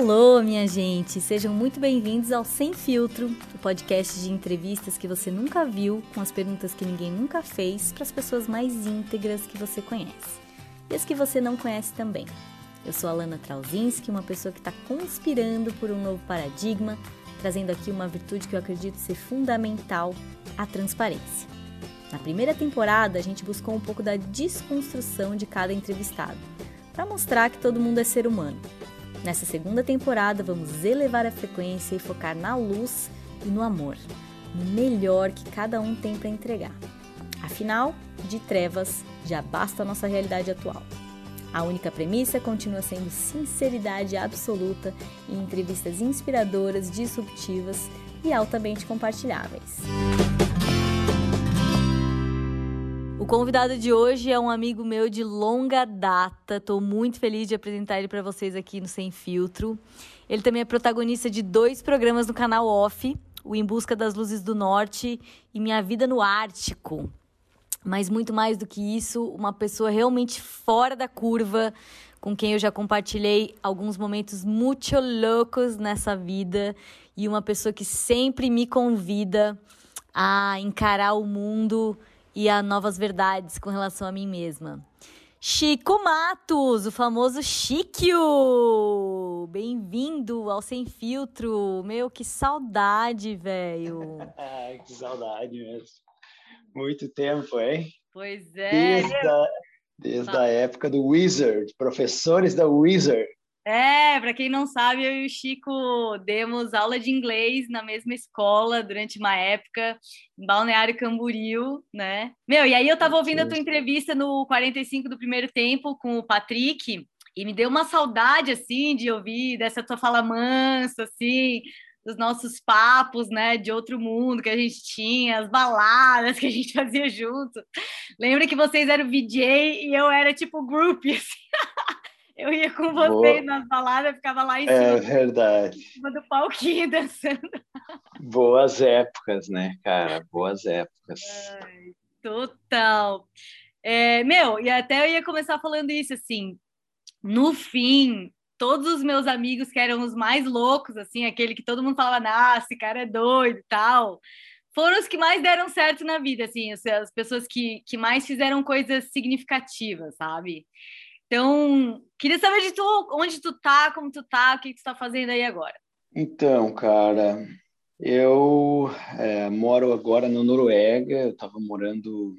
Alô, minha gente! Sejam muito bem-vindos ao Sem Filtro, o podcast de entrevistas que você nunca viu, com as perguntas que ninguém nunca fez, para as pessoas mais íntegras que você conhece. E as que você não conhece também. Eu sou a Lana Trauzinski, uma pessoa que está conspirando por um novo paradigma, trazendo aqui uma virtude que eu acredito ser fundamental, a transparência. Na primeira temporada, a gente buscou um pouco da desconstrução de cada entrevistado, para mostrar que todo mundo é ser humano Nessa segunda temporada, vamos elevar a frequência e focar na luz e no amor, no melhor que cada um tem para entregar. Afinal, de trevas já basta a nossa realidade atual. A única premissa continua sendo sinceridade absoluta e entrevistas inspiradoras, disruptivas e altamente compartilháveis. Convidado de hoje é um amigo meu de longa data. Estou muito feliz de apresentar ele para vocês aqui no Sem Filtro. Ele também é protagonista de dois programas no canal Off, o Em Busca das Luzes do Norte e Minha Vida no Ártico. Mas muito mais do que isso, uma pessoa realmente fora da curva, com quem eu já compartilhei alguns momentos muito loucos nessa vida e uma pessoa que sempre me convida a encarar o mundo e a novas verdades com relação a mim mesma. Chico Matos, o famoso Chiquio! Bem-vindo ao Sem Filtro! Meu, que saudade, velho! que saudade mesmo. Muito tempo, hein? Pois é. Desde, a, desde a época do Wizard, professores da Wizard. É, para quem não sabe, eu e o Chico demos aula de inglês na mesma escola durante uma época, em Balneário Camboriú, né? Meu, e aí eu tava ouvindo a tua entrevista no 45 do primeiro tempo com o Patrick, e me deu uma saudade, assim, de ouvir dessa tua fala mansa, assim, dos nossos papos, né, de outro mundo que a gente tinha, as baladas que a gente fazia junto. Lembra que vocês eram VJ e eu era tipo group, assim. Eu ia com vocês Boa. nas baladas, ficava lá em é cima. É verdade. Em cima do palquinho dançando. Boas épocas, né, cara? Boas épocas. Ai, total. É, meu, e até eu ia começar falando isso, assim, no fim, todos os meus amigos que eram os mais loucos, assim, aquele que todo mundo falava, ah, esse cara é doido e tal, foram os que mais deram certo na vida, assim, as pessoas que, que mais fizeram coisas significativas, sabe? Então, queria saber de tu, onde tu tá, como tu tá, o que, que tu tá fazendo aí agora. Então, cara, eu é, moro agora na Noruega, eu tava morando,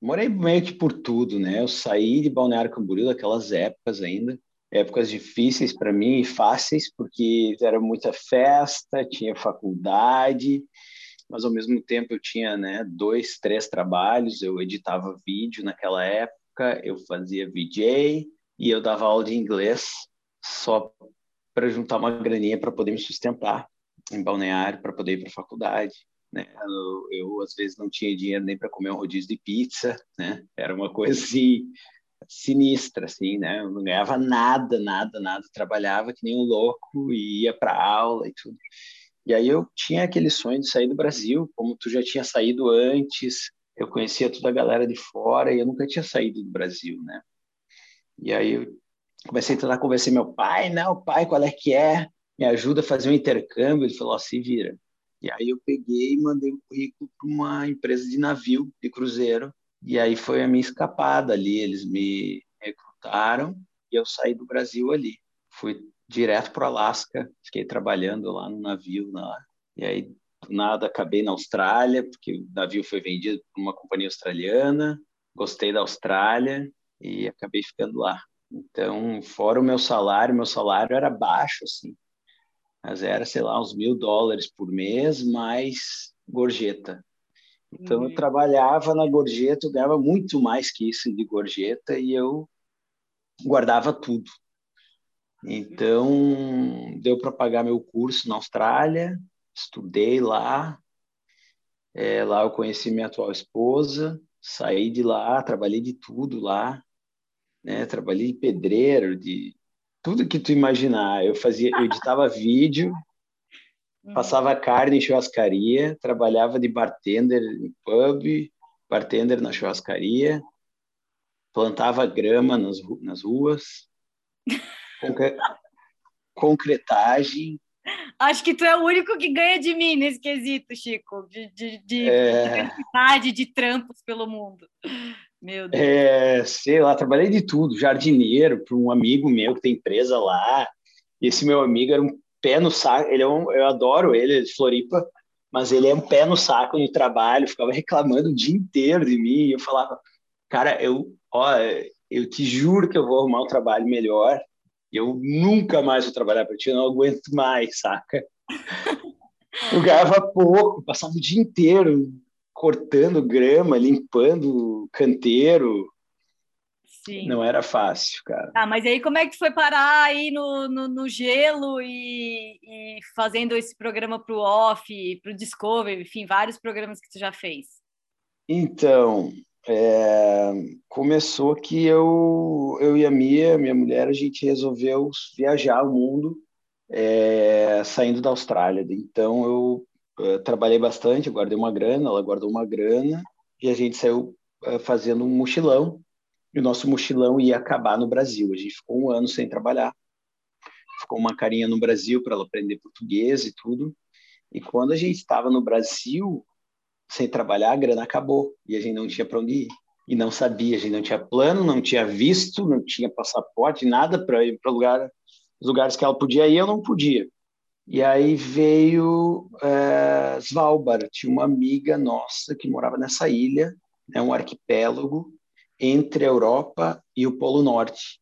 morei meio que por tudo, né? Eu saí de Balneário Camboriú daquelas épocas ainda, épocas difíceis para mim e fáceis, porque era muita festa, tinha faculdade, mas ao mesmo tempo eu tinha, né, dois, três trabalhos, eu editava vídeo naquela época, época eu fazia VJ e eu dava aula de inglês só para juntar uma graninha para poder me sustentar em balneário, para poder ir para a faculdade. Né? Eu, eu, às vezes não tinha dinheiro nem para comer um rodízio de pizza, né? Era uma coisa assim sinistra, assim, né? Eu não ganhava nada, nada, nada. Trabalhava que nem um louco e ia para aula e tudo. E aí eu tinha aquele sonho de sair do Brasil, como tu já tinha saído antes, eu conhecia toda a galera de fora e eu nunca tinha saído do Brasil, né? E aí eu comecei a tentar convencer meu pai, não, pai, qual é que é? Me ajuda a fazer um intercâmbio. Ele falou, ó, se vira. E aí eu peguei e mandei um currículo para uma empresa de navio, de cruzeiro, e aí foi a minha escapada ali. Eles me recrutaram e eu saí do Brasil ali. Fui direto para o Alasca, fiquei trabalhando lá no navio lá. E aí nada acabei na Austrália, porque o navio foi vendido por uma companhia australiana, gostei da Austrália e acabei ficando lá. Então, fora o meu salário, meu salário era baixo, assim, mas era, sei lá, uns mil dólares por mês, mais gorjeta. Então, uhum. eu trabalhava na gorjeta, eu ganhava muito mais que isso de gorjeta e eu guardava tudo. Então, deu para pagar meu curso na Austrália, estudei lá, é, lá eu conheci minha atual esposa, saí de lá, trabalhei de tudo lá, né? Trabalhei de pedreiro, de tudo que tu imaginar. Eu fazia, eu editava vídeo, hum. passava carne em churrascaria, trabalhava de bartender em pub, bartender na churrascaria, plantava grama nas, nas ruas. concretagem. Acho que tu é o único que ganha de mim nesse quesito, Chico, de, de, de é... de trampos pelo mundo. Meu Deus. É, sei lá, trabalhei de tudo, jardineiro para um amigo meu que tem empresa lá. Esse meu amigo era um pé no saco, ele é um, eu adoro ele, é de Floripa, mas ele é um pé no saco no trabalho, ficava reclamando o dia inteiro de mim. E eu falava, cara, eu, ó, eu te juro que eu vou arrumar um trabalho melhor. Eu nunca mais vou trabalhar para ti, eu não aguento mais, saca? Eu ganhava pouco, passava o dia inteiro cortando grama, limpando canteiro. Sim. Não era fácil, cara. Ah, mas aí como é que foi parar aí no, no, no gelo e, e, fazendo esse programa para o Off, para o Discovery, enfim, vários programas que tu já fez? Então, é, começou que eu, eu e a Mia, minha mulher, a gente resolveu viajar o mundo é, saindo da Austrália. Então, eu eh, trabalhei bastante, eu guardei uma grana, ela guardou uma grana, e a gente saiu uh, fazendo um mochilão, e o nosso mochilão ia acabar no Brasil. A gente ficou um ano sem trabalhar. Ficou uma carinha no Brasil para ela aprender português e tudo. E quando a gente estava no Brasil, sem trabalhar, a grana acabou, e a gente não tinha para onde ir. E não sabia, a gente não tinha plano, não tinha visto, não tinha passaporte, nada para ir para lugar, os lugares que ela podia ir, eu não podia. E aí veio é, Svalbard, tinha uma amiga nossa que morava nessa ilha, é né, um arquipélago entre a Europa e o Polo Norte,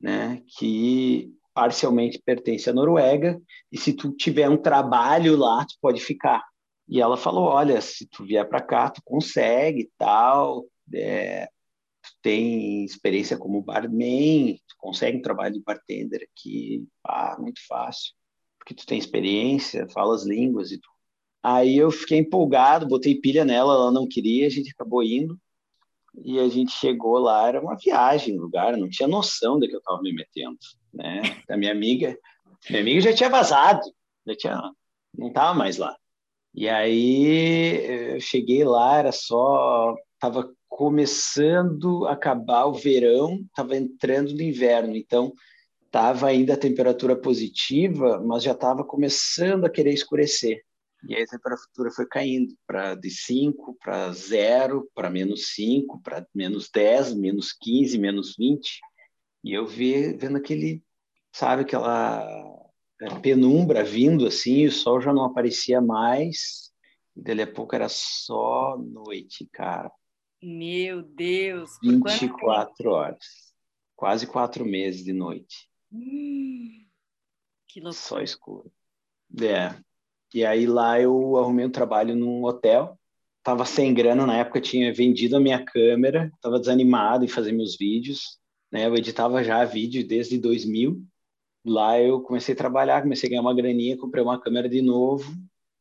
né, que parcialmente pertence à Noruega, e se tu tiver um trabalho lá, tu pode ficar. E ela falou, olha, se tu vier para cá, tu consegue, tal, é, tu tem experiência como barman, tu consegue um trabalho de bartender aqui, ah, muito fácil porque tu tem experiência, fala as línguas e. Aí eu fiquei empolgado, botei pilha nela, ela não queria, a gente acabou indo. E a gente chegou lá, era uma viagem no lugar, não tinha noção de que eu estava me metendo, né? A minha amiga, minha amiga já tinha vazado, já tinha, não estava mais lá. E aí eu cheguei lá, era só, estava começando a acabar o verão, estava entrando no inverno, então estava ainda a temperatura positiva, mas já estava começando a querer escurecer. E aí a temperatura foi caindo para de 5 para 0, para menos 5, para menos 10, menos 15, menos 20. E eu vi, vendo aquele, sabe, aquela penumbra vindo assim, o sol já não aparecia mais. E dali a pouco era só noite, cara. Meu Deus! 24 horas. Quase quatro meses de noite. que loucura. Só escuro. É. E aí lá eu arrumei um trabalho num hotel. Tava sem grana na época, tinha vendido a minha câmera, tava desanimado em fazer meus vídeos. Né? Eu editava já vídeo desde 2000. Lá eu comecei a trabalhar, comecei a ganhar uma graninha, comprei uma câmera de novo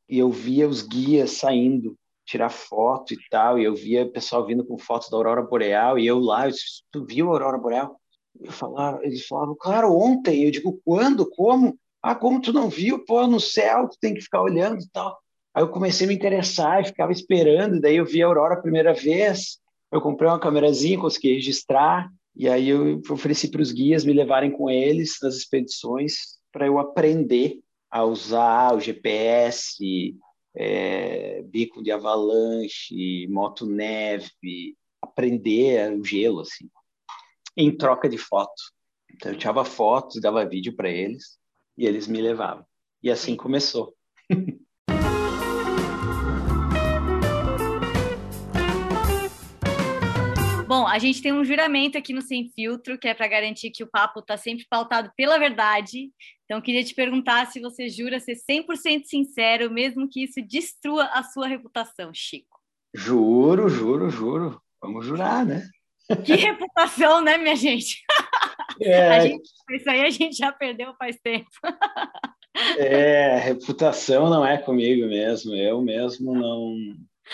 e eu via os guias saindo tirar foto e tal, e eu via pessoal vindo com fotos da aurora boreal e eu lá, eu disse, tu viu a aurora boreal? Eu falava, eles falavam, claro, ontem. Eu digo, quando? Como? Ah, como tu não viu? Pô, no céu, tu tem que ficar olhando e tal. Aí eu comecei a me interessar e ficava esperando. Daí eu vi a aurora a primeira vez. Eu comprei uma câmerazinha, consegui registrar. E aí eu ofereci para os guias me levarem com eles nas expedições para eu aprender a usar o GPS, é, bico de avalanche, moto neve, aprender o gelo assim em troca de fotos. Então eu tirava fotos, dava vídeo para eles e eles me levavam. E assim começou. a gente tem um juramento aqui no Sem Filtro, que é para garantir que o papo está sempre pautado pela verdade. Então, queria te perguntar se você jura ser 100% sincero, mesmo que isso destrua a sua reputação, Chico. Juro, juro, juro. Vamos jurar, né? Que reputação, né, minha gente? É... Gente, isso aí a gente já perdeu faz tempo. É, reputação não é comigo mesmo. Eu mesmo não,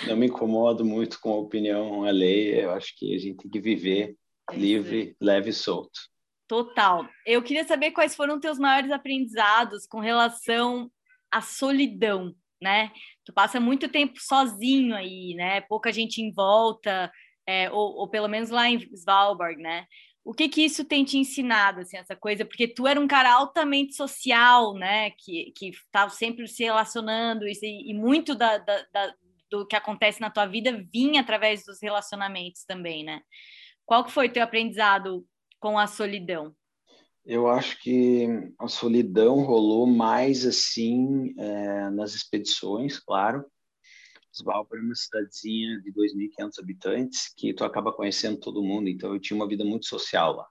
não me incomodo muito com a opinião alheia. Eu acho que a gente tem que viver livre, leve e solto. Total. Eu queria saber quais foram teus maiores aprendizados com relação à solidão, né? Tu passa muito tempo sozinho aí, né? Pouca gente em volta, é, ou, ou, pelo menos lá em Svalbard, né? o que que isso tem te ensinado, assim, essa coisa? Porque tu era um cara altamente social, né? Que que estava sempre se relacionando e, e muito da, da, da, do que acontece na tua vida vinha através dos relacionamentos também, né? Qual que foi teu aprendizado com a solidão? Eu acho que a solidão rolou mais assim é, nas expedições, claro. Svalbard é uma cidadezinha de 2.500 habitantes que tu acaba conhecendo todo mundo, então eu tinha uma vida muito social lá.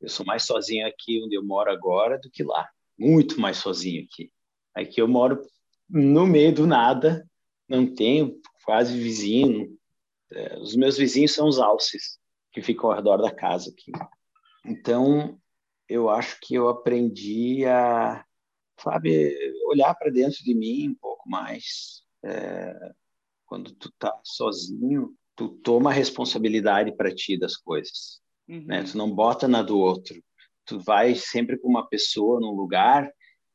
Eu sou mais sozinho aqui onde eu moro agora do que lá, muito mais sozinho aqui. Aqui eu moro no meio do nada, não tenho quase vizinho. É, os meus vizinhos são os alces que ficam ao redor da casa aqui. Então, eu acho que eu aprendi a, sabe, olhar para dentro de mim um pouco mais, é, quando tu tá sozinho, tu toma responsabilidade para ti das coisas, uhum. né? Tu não bota na do outro. Tu vai sempre com uma pessoa num lugar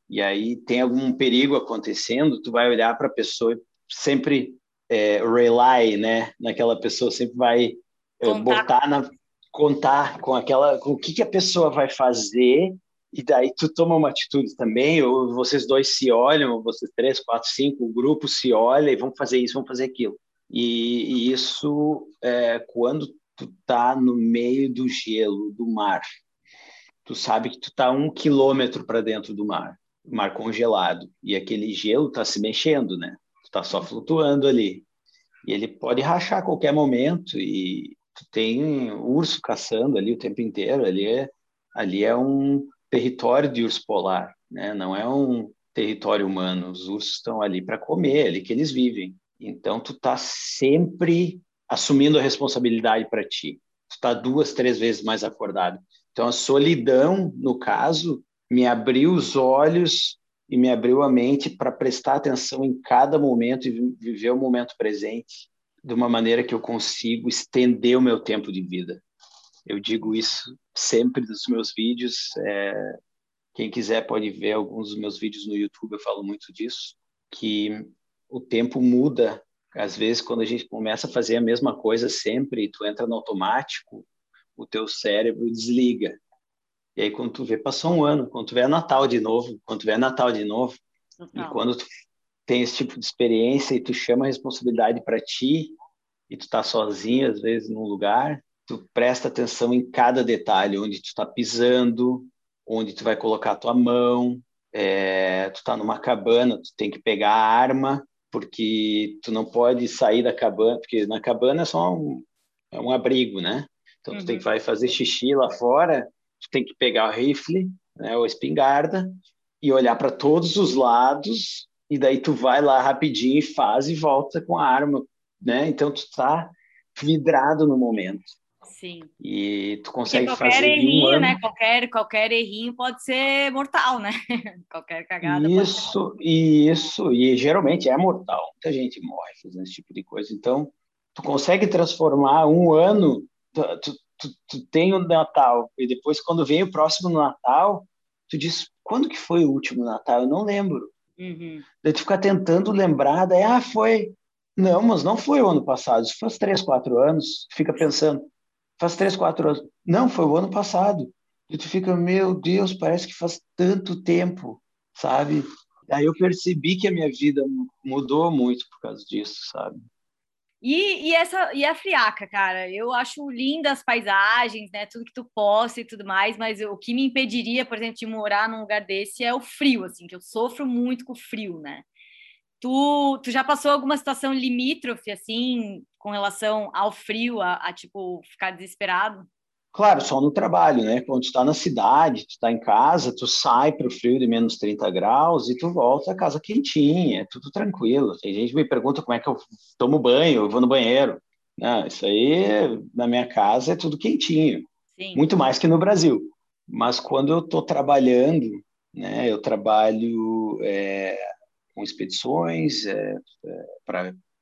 e aí tem algum perigo acontecendo, tu vai olhar para a pessoa e sempre é, rely, né? Naquela pessoa sempre vai é, botar na contar com aquela com o que, que a pessoa vai fazer e daí tu toma uma atitude também, ou vocês dois se olham, ou vocês três, quatro, cinco, o grupo se olha e vão fazer isso, vão fazer aquilo. E, e isso é quando tu tá no meio do gelo do mar. Tu sabe que tu tá um quilômetro para dentro do mar, mar congelado, e aquele gelo tá se mexendo, né? Tu tá só flutuando ali. E ele pode rachar a qualquer momento, e tu tem urso caçando ali o tempo inteiro, ali é, ali é um território de urso polar, né? Não é um território humano. Os ursos estão ali para comer, é ali que eles vivem. Então tu tá sempre assumindo a responsabilidade para ti. Tu tá duas, três vezes mais acordado. Então a solidão, no caso, me abriu os olhos e me abriu a mente para prestar atenção em cada momento e viver o momento presente de uma maneira que eu consigo estender o meu tempo de vida. Eu digo isso sempre nos meus vídeos. É, quem quiser pode ver alguns dos meus vídeos no YouTube, eu falo muito disso, que o tempo muda. Às vezes, quando a gente começa a fazer a mesma coisa sempre, tu entra no automático, o teu cérebro desliga. E aí, quando tu vê, passou um ano. Quando tu vê Natal de novo, quando tu vê Natal de novo, e quando tu tem esse tipo de experiência e tu chama a responsabilidade para ti, e tu tá sozinho, às vezes, num lugar, tu presta atenção em cada detalhe, onde tu está pisando, onde tu vai colocar a tua mão, é, tu está numa cabana, tu tem que pegar a arma, porque tu não pode sair da cabana, porque na cabana é só um, é um abrigo, né? Então tu uhum. tem que vai fazer xixi lá fora, tu tem que pegar o rifle, né, ou espingarda, e olhar para todos os lados, e daí tu vai lá rapidinho e faz e volta com a arma, né? Então tu está vidrado no momento. Sim. E tu consegue qualquer fazer errinho, um né? Qualquer, qualquer errinho pode ser mortal, né? qualquer cagada. Isso, isso. E geralmente é mortal. Muita gente morre fazendo esse tipo de coisa. Então, tu consegue transformar um ano. Tu, tu, tu, tu tem o Natal e depois quando vem o próximo Natal, tu diz quando que foi o último Natal? Eu não lembro. Uhum. Daí tu fica tentando lembrar, daí, ah, foi. Não, mas não foi o ano passado, isso faz três, quatro anos. Fica pensando, faz três, quatro anos. Não, foi o ano passado. E tu fica, meu Deus, parece que faz tanto tempo, sabe? Aí eu percebi que a minha vida mudou muito por causa disso, sabe? E, e essa e a friaca, cara, eu acho lindas as paisagens, né? Tudo que tu possa e tudo mais, mas o que me impediria, por exemplo, de morar num lugar desse é o frio, assim, que eu sofro muito com o frio, né? Tu, tu já passou alguma situação limítrofe, assim, com relação ao frio, a, a tipo, ficar desesperado? Claro, só no trabalho, né? Quando tu está na cidade, tu está em casa, tu sai para o frio de menos 30 graus e tu volta a casa quentinha, é tudo tranquilo. Tem gente que me pergunta como é que eu tomo banho, eu vou no banheiro. Não, isso aí, na minha casa, é tudo quentinho. Sim. Muito mais que no Brasil. Mas quando eu estou trabalhando, né? Eu trabalho é, com expedições é, é,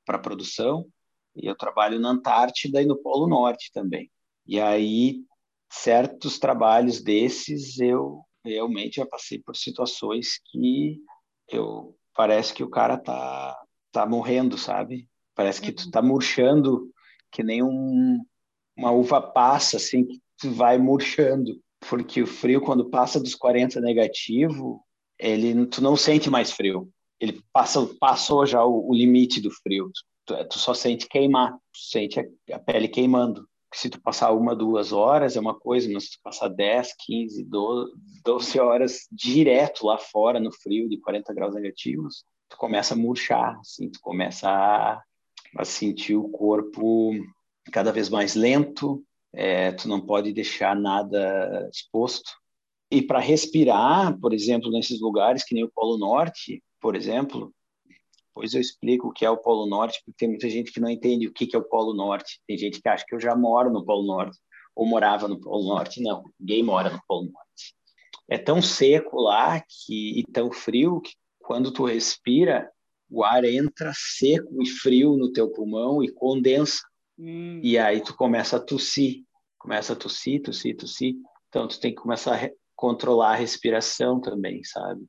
para produção, e eu trabalho na Antártida e no Polo Norte também. E aí, certos trabalhos desses, eu realmente já passei por situações que eu parece que o cara tá tá morrendo, sabe? Parece que tu tá murchando que nem um, uma uva passa, assim, que tu vai murchando, porque o frio, quando passa dos 40 negativo, ele, tu não sente mais frio. Ele passa, passou já o, o limite do frio. Tu, tu, só sente queimar, tu sente a, a pele queimando se tu passar uma, duas horas é uma coisa, mas se tu passar 10, 15, 12, 12 horas direto lá fora no frio de 40 graus negativos, tu começa a murchar, assim, tu começa a, a sentir o corpo cada vez mais lento, é, tu não pode deixar nada exposto. E para respirar, por exemplo, nesses lugares que nem o Polo Norte, por exemplo, depois eu explico o que é o Polo Norte, porque tem muita gente que não entende o que é o Polo Norte. Tem gente que acha que eu já moro no Polo Norte ou morava no Polo Norte. Não, ninguém mora no Polo Norte. É tão seco lá que, e tão frio que quando tu respira, o ar entra seco e frio no teu pulmão e condensa. Hum. E aí tu começa a tossir, começa a tossir, tossir, tossir. Então tu tem que começar a controlar a respiração também, sabe?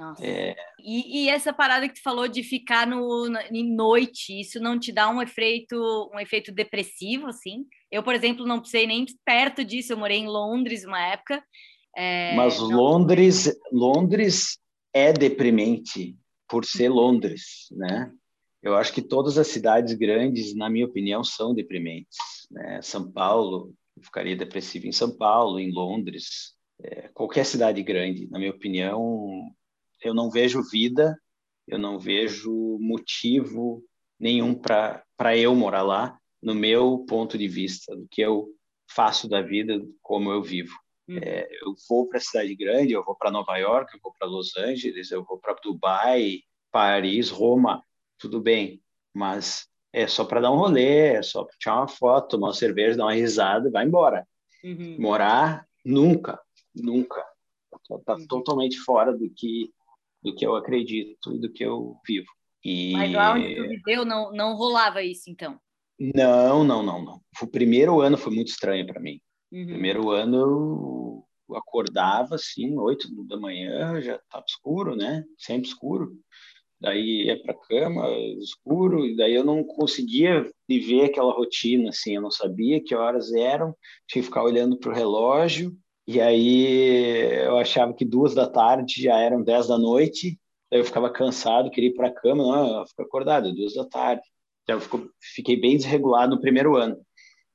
Nossa. É... E, e, essa parada que tu falou de ficar no, na, em noite, isso não te dá um efeito, um efeito depressivo, assim? Eu, por exemplo, não precisei nem perto disso. Eu morei em Londres uma época. É... Mas não... Londres, Londres é deprimente por ser Londres, né? Eu acho que todas as cidades grandes, na minha opinião, são deprimentes. Né? São Paulo, eu ficaria depressivo em São Paulo, em Londres, é, qualquer cidade grande, na minha opinião, eu não vejo vida, eu não vejo motivo nenhum para eu morar lá, no meu ponto de vista, do que eu faço da vida, como eu vivo. Uhum. É, eu vou para a cidade grande, eu vou para Nova York, eu vou para Los Angeles, eu vou para Dubai, Paris, Roma, tudo bem, mas é só para dar um rolê, é só para tirar uma foto, tomar uma cerveja, dar uma risada e vai embora. Uhum. Morar, nunca, nunca. Está uhum. totalmente fora do que do que eu acredito e do que eu vivo. E... Mas lá onde tu viveu não, não rolava isso, então? Não, não, não, não. O primeiro ano foi muito estranho para mim. Uhum. Primeiro ano eu acordava assim, oito da manhã, já estava escuro, né? Sempre escuro. Daí ia para cama, escuro, e daí eu não conseguia viver aquela rotina, assim, eu não sabia que horas eram, tinha que ficar olhando para o relógio, e aí eu achava que duas da tarde já eram dez da noite, eu ficava cansado, queria ir para a cama, não, eu fico acordado, duas da tarde. Então eu fico, fiquei bem desregulado no primeiro ano.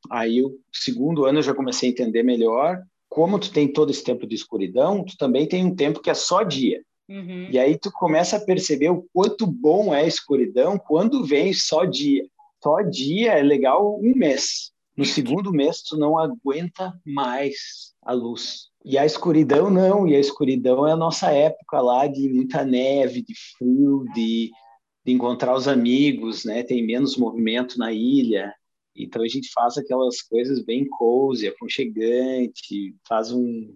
Aí o segundo ano eu já comecei a entender melhor como tu tem todo esse tempo de escuridão, tu também tem um tempo que é só dia. Uhum. E aí tu começa a perceber o quanto bom é a escuridão quando vem só dia. Só dia é legal um mês. No segundo mês tu não aguenta mais a luz. E a escuridão não, e a escuridão é a nossa época lá de muita neve, de frio, de, de encontrar os amigos, né? Tem menos movimento na ilha, então a gente faz aquelas coisas bem cozy, aconchegante, faz um,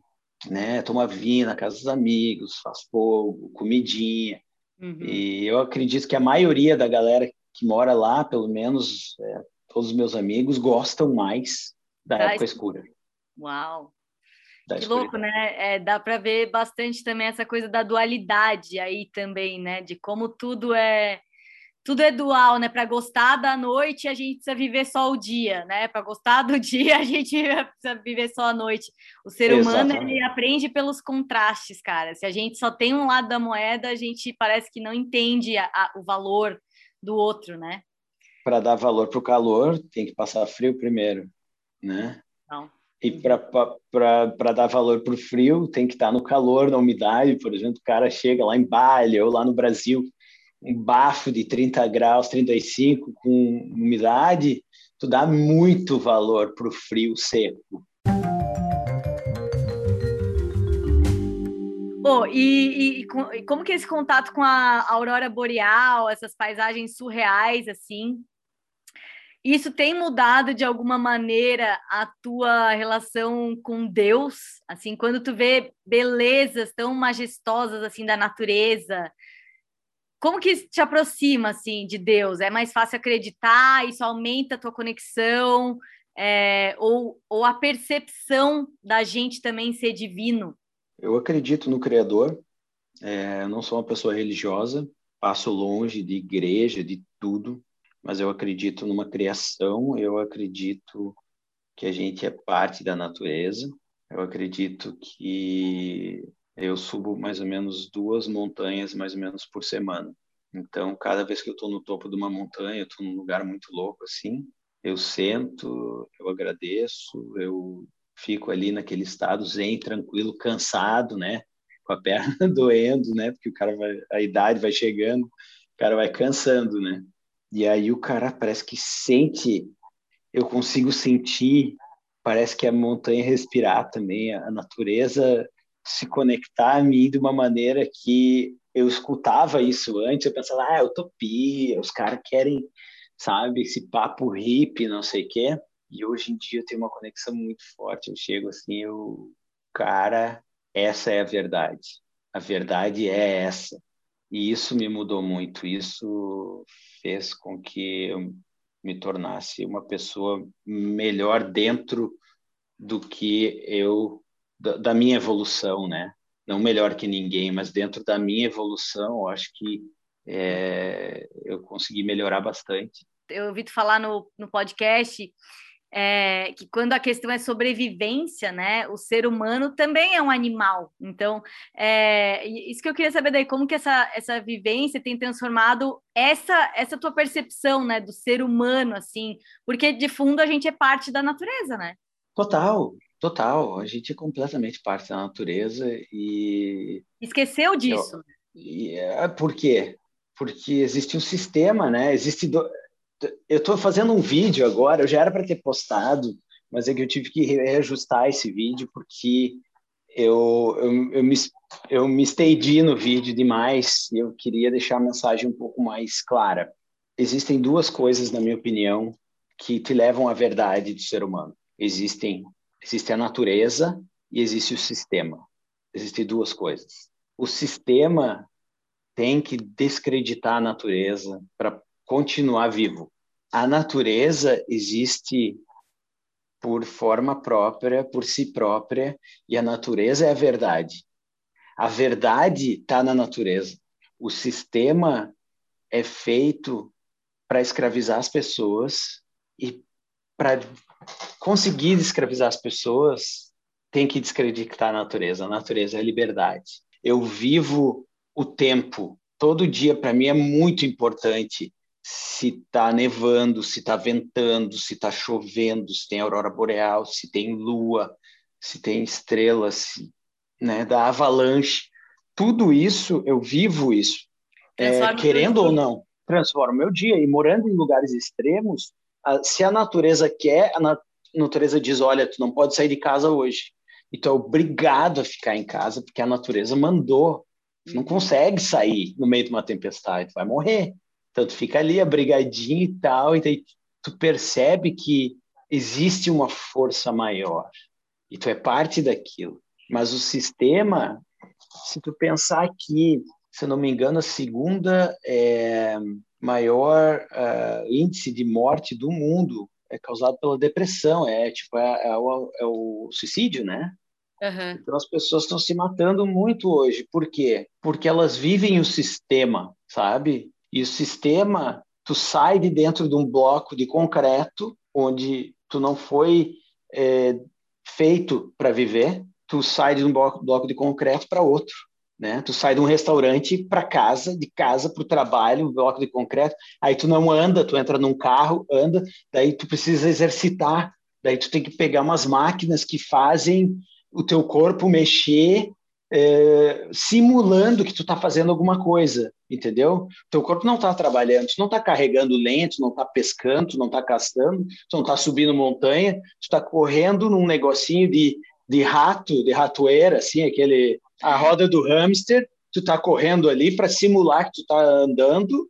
né? Toma vinho na casa dos amigos, faz fogo, comidinha. Uhum. E eu acredito que a maioria da galera que mora lá, pelo menos é, todos os meus amigos, gostam mais da época escura. Uau! que louco, né? É, dá para ver bastante também essa coisa da dualidade aí também, né? De como tudo é tudo é dual, né? Para gostar da noite, a gente precisa viver só o dia, né? Para gostar do dia, a gente precisa viver só a noite. O ser humano ele aprende pelos contrastes, cara. Se a gente só tem um lado da moeda, a gente parece que não entende a, a, o valor do outro, né? Para dar valor para o calor, tem que passar frio primeiro, né? Não. E para dar valor para o frio, tem que estar no calor, na umidade. Por exemplo, o cara chega lá em Bali ou lá no Brasil, um bafo de 30 graus, 35, com umidade, tu dá muito valor para o frio seco. Oh, e, e, e, como que é esse contato com a aurora boreal, essas paisagens surreais, assim, isso tem mudado de alguma maneira a tua relação com Deus? Assim, quando tu vê belezas tão majestosas assim da natureza, como que te aproxima assim de Deus? É mais fácil acreditar? Isso aumenta a tua conexão? É, ou, ou a percepção da gente também ser divino? Eu acredito no Criador. É, não sou uma pessoa religiosa. Passo longe de igreja, de tudo mas eu acredito numa criação, eu acredito que a gente é parte da natureza. Eu acredito que eu subo mais ou menos duas montanhas mais ou menos por semana. Então, cada vez que eu estou no topo de uma montanha, eu estou num lugar muito louco assim, eu sento, eu agradeço, eu fico ali naquele estado zen, tranquilo, cansado, né? Com a perna doendo, né? Porque o cara vai, a idade vai chegando, o cara vai cansando, né? E aí o cara parece que sente, eu consigo sentir, parece que a montanha respirar também, a natureza se conectar a mim de uma maneira que eu escutava isso antes, eu pensava, ah, é utopia, os caras querem, sabe, esse papo hippie, não sei o quê. E hoje em dia eu tenho uma conexão muito forte. Eu chego assim, eu, cara, essa é a verdade. A verdade é essa. E isso me mudou muito. Isso fez com que eu me tornasse uma pessoa melhor dentro do que eu da, da minha evolução, né? Não melhor que ninguém, mas dentro da minha evolução, eu acho que é, eu consegui melhorar bastante. Eu ouvi tu falar no, no podcast é, que quando a questão é sobrevivência, né, o ser humano também é um animal. Então, é, isso que eu queria saber daí, como que essa, essa vivência tem transformado essa, essa tua percepção, né, do ser humano, assim, porque de fundo a gente é parte da natureza, né? Total, total. A gente é completamente parte da natureza e... Esqueceu disso. Eu, e, é, por quê? Porque existe um sistema, né? Existe do eu estou fazendo um vídeo agora, eu já era para ter postado, mas é que eu tive que reajustar esse vídeo porque eu, eu, eu, me, eu me estendi no vídeo demais e eu queria deixar a mensagem um pouco mais clara. Existem duas coisas, na minha opinião, que te levam à verdade do ser humano. Existem, existe a natureza e existe o sistema. Existem duas coisas. O sistema tem que descreditar a natureza para continuar vivo. A natureza existe por forma própria, por si própria, e a natureza é a verdade. A verdade está na natureza. O sistema é feito para escravizar as pessoas e para conseguir escravizar as pessoas tem que descreditar a natureza. A natureza é a liberdade. Eu vivo o tempo. Todo dia para mim é muito importante se está nevando, se está ventando, se está chovendo, se tem aurora boreal, se tem lua, se tem estrelas, né, da avalanche. Tudo isso, eu vivo isso, é, querendo ou não, transforma o meu dia. E morando em lugares extremos, a, se a natureza quer, a natureza diz: olha, tu não pode sair de casa hoje. E tu é obrigado a ficar em casa, porque a natureza mandou. Tu não consegue sair no meio de uma tempestade, tu vai morrer. Então tu fica ali abrigadinho e tal, e daí tu percebe que existe uma força maior e tu é parte daquilo. Mas o sistema, se tu pensar que, se eu não me engano, a segunda é, maior uh, índice de morte do mundo é causado pela depressão, é tipo é, é, o, é o, suicídio, né? Uhum. Então as pessoas estão se matando muito hoje. Por quê? Porque elas vivem o sistema, sabe? E o sistema, tu sai de dentro de um bloco de concreto, onde tu não foi é, feito para viver, tu sai de um bloco, bloco de concreto para outro. Né? Tu sai de um restaurante para casa, de casa para o trabalho, um bloco de concreto, aí tu não anda, tu entra num carro, anda, daí tu precisa exercitar, daí tu tem que pegar umas máquinas que fazem o teu corpo mexer é, simulando que tu está fazendo alguma coisa, entendeu? Teu corpo não está trabalhando, tu não está carregando lente, não está pescando, não está caçando, tu não está subindo montanha, tu está correndo num negocinho de, de rato, de ratoeira, assim, aquele a roda do hamster, tu está correndo ali para simular que tu está andando,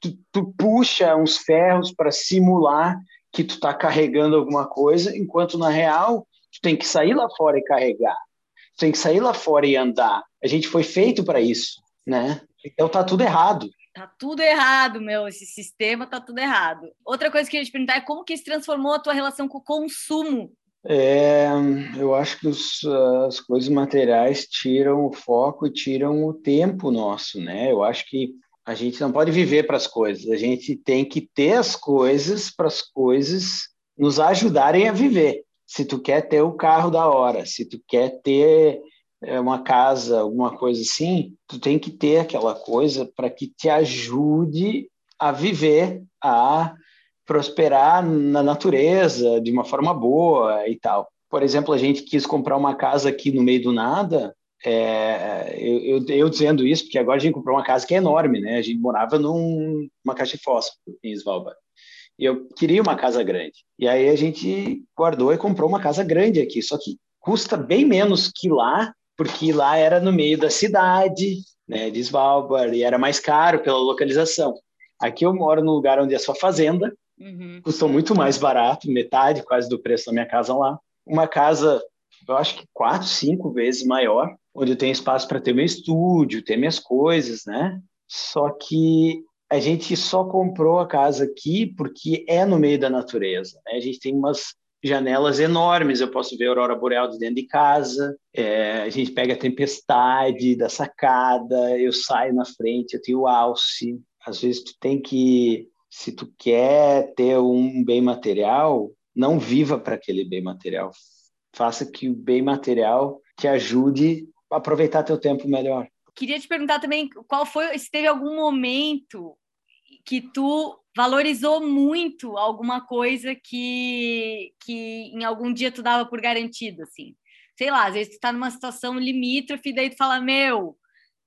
tu, tu puxa uns ferros para simular que tu está carregando alguma coisa, enquanto na real tu tem que sair lá fora e carregar tem que sair lá fora e andar. A gente foi feito para isso, né? Então tá tudo errado. Tá tudo errado, meu. Esse sistema tá tudo errado. Outra coisa que eu ia te perguntar é como que isso transformou a tua relação com o consumo? É, eu acho que os, as coisas materiais tiram o foco e tiram o tempo nosso, né? Eu acho que a gente não pode viver para as coisas, a gente tem que ter as coisas para as coisas nos ajudarem a viver. Se tu quer ter o carro da hora, se tu quer ter é, uma casa, alguma coisa assim, tu tem que ter aquela coisa para que te ajude a viver, a prosperar na natureza de uma forma boa e tal. Por exemplo, a gente quis comprar uma casa aqui no meio do nada. É, eu, eu, eu, dizendo isso porque agora a gente comprou uma casa que é enorme, né? A gente morava numa num, caixa de fósforo em Svalbard. E eu queria uma casa grande. E aí a gente guardou e comprou uma casa grande aqui. Só que custa bem menos que lá, porque lá era no meio da cidade, né, de Svalbard, e era mais caro pela localização. Aqui eu moro num lugar onde é só fazenda, uhum. custou muito mais barato, metade quase do preço da minha casa lá. Uma casa, eu acho que quatro, cinco vezes maior, onde eu tenho espaço para ter meu estúdio, ter minhas coisas, né? Só que a gente só comprou a casa aqui porque é no meio da natureza. Né? A gente tem umas janelas enormes, eu posso ver a aurora boreal de dentro de casa, é, a gente pega a tempestade da sacada, eu saio na frente, eu tenho alce, às vezes tu tem que, se tu quer ter um bem material, não viva para aquele bem material. Faça que o bem material te ajude a aproveitar teu tempo melhor. Queria te perguntar também qual foi, se teve algum momento que tu valorizou muito alguma coisa que, que em algum dia tu dava por garantido, assim. Sei lá, às vezes tu tá numa situação limítrofe, daí tu fala, meu,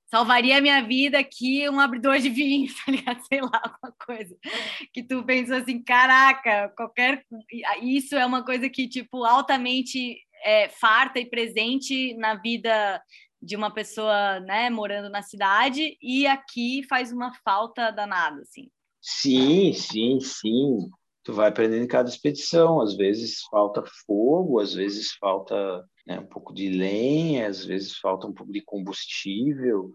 salvaria a minha vida aqui um abridor de vinho, tá ligado? Sei lá, alguma coisa. Que tu pensou assim, caraca, qualquer. Isso é uma coisa que, tipo, altamente é, farta e presente na vida de uma pessoa, né, morando na cidade, e aqui faz uma falta danada, assim. Sim, sim, sim. Tu vai aprendendo em cada expedição. Às vezes falta fogo, às vezes falta né, um pouco de lenha, às vezes falta um pouco de combustível.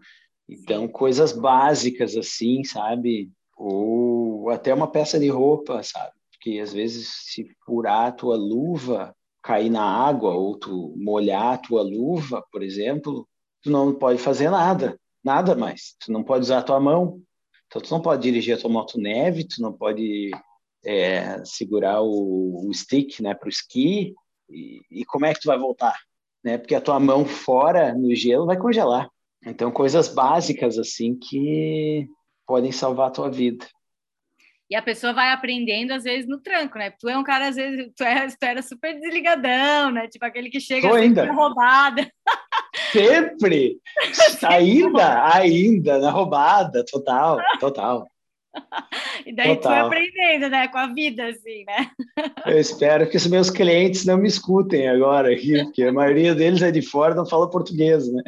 Então, coisas básicas assim, sabe? Ou até uma peça de roupa, sabe? Porque às vezes se furar a tua luva, cair na água, ou tu molhar a tua luva, por exemplo, tu não pode fazer nada, nada mais. Tu não pode usar a tua mão. Então, tu não pode dirigir a tua moto neve, tu não pode é, segurar o, o stick né, para o esqui, e, e, como é que tu vai voltar? Né? Porque a tua mão fora no gelo vai congelar. Então, coisas básicas assim que podem salvar a tua vida. E a pessoa vai aprendendo, às vezes, no tranco, né? Tu é um cara, às vezes, tu, é, tu era super desligadão, né? Tipo aquele que chega na roubada. Sempre! ainda, ainda, na roubada, total, total. E daí Total. tu vai aprendendo, né, com a vida, assim, né? Eu espero que os meus clientes não me escutem agora aqui, porque a maioria deles é de fora, não fala português, né?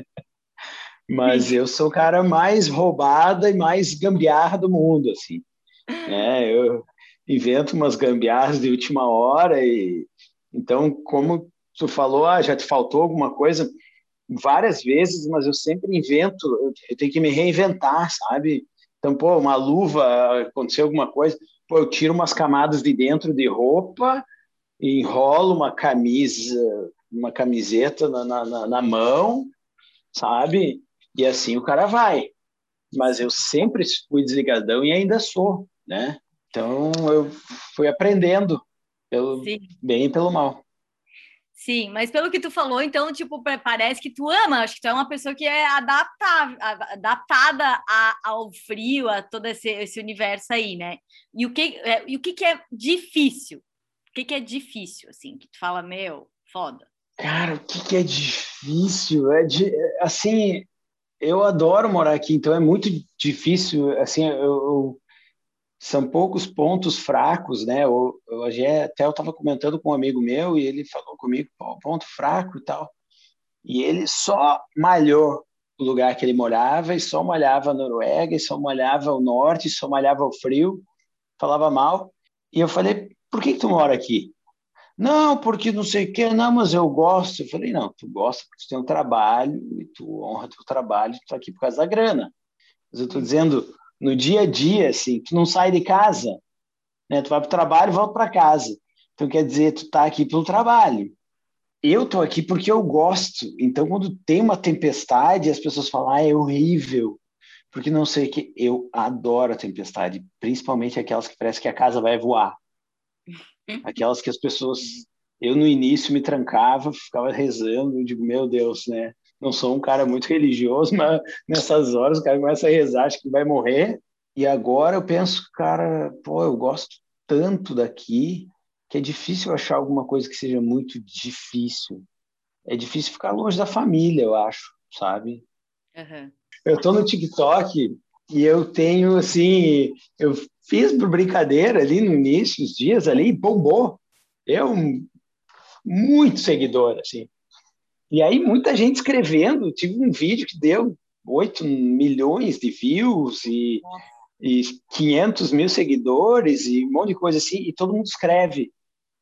Mas eu sou o cara mais roubada e mais gambiarra do mundo, assim. É, eu invento umas gambiarras de última hora e então, como tu falou, ah, já te faltou alguma coisa várias vezes, mas eu sempre invento, eu tenho que me reinventar, sabe? Então, pô, uma luva, aconteceu alguma coisa, pô, eu tiro umas camadas de dentro de roupa, enrolo uma camisa, uma camiseta na, na, na mão, sabe? E assim o cara vai. Mas eu sempre fui desligadão e ainda sou, né? Então eu fui aprendendo pelo Sim. bem e pelo mal. Sim, mas pelo que tu falou, então, tipo, parece que tu ama, acho que tu é uma pessoa que é adaptável, adaptada a, ao frio, a todo esse, esse universo aí, né? E o que, é, e o que, que é difícil? O que, que é difícil, assim, que tu fala, meu, foda? Cara, o que, que é difícil? É de, assim, eu adoro morar aqui, então é muito difícil, assim, eu, eu são poucos pontos fracos, né? Hoje até eu estava comentando com um amigo meu e ele falou comigo, ponto fraco e tal. E ele só malhou o lugar que ele morava e só malhava a Noruega, e só malhava o norte, só malhava o frio, falava mal. E eu falei, por que, que tu mora aqui? Não, porque não sei o quê, não, mas eu gosto. Eu falei, não, tu gosta porque tu tem um trabalho e tu honra teu trabalho, tu tá aqui por causa da grana. Mas eu estou dizendo, no dia a dia, assim, tu não sai de casa, né? Tu vai para o trabalho e volta para casa. Então, quer dizer, tu tá aqui pelo trabalho. Eu tô aqui porque eu gosto. Então, quando tem uma tempestade, as pessoas falam, ah, é horrível. Porque não sei que. Eu adoro a tempestade, principalmente aquelas que parece que a casa vai voar. Aquelas que as pessoas. Eu, no início, me trancava, ficava rezando, eu digo, meu Deus, né? Não sou um cara muito religioso, mas nessas horas o cara começa a rezar, acho que vai morrer. E agora eu penso, cara, pô, eu gosto tanto daqui que é difícil achar alguma coisa que seja muito difícil. É difícil ficar longe da família, eu acho, sabe? Uhum. Eu tô no TikTok e eu tenho, assim, eu fiz por brincadeira ali no início, os dias ali, bombou. Eu, muito seguidor, assim. E aí, muita gente escrevendo. Tive um vídeo que deu 8 milhões de views e, e 500 mil seguidores e um monte de coisa assim. E todo mundo escreve.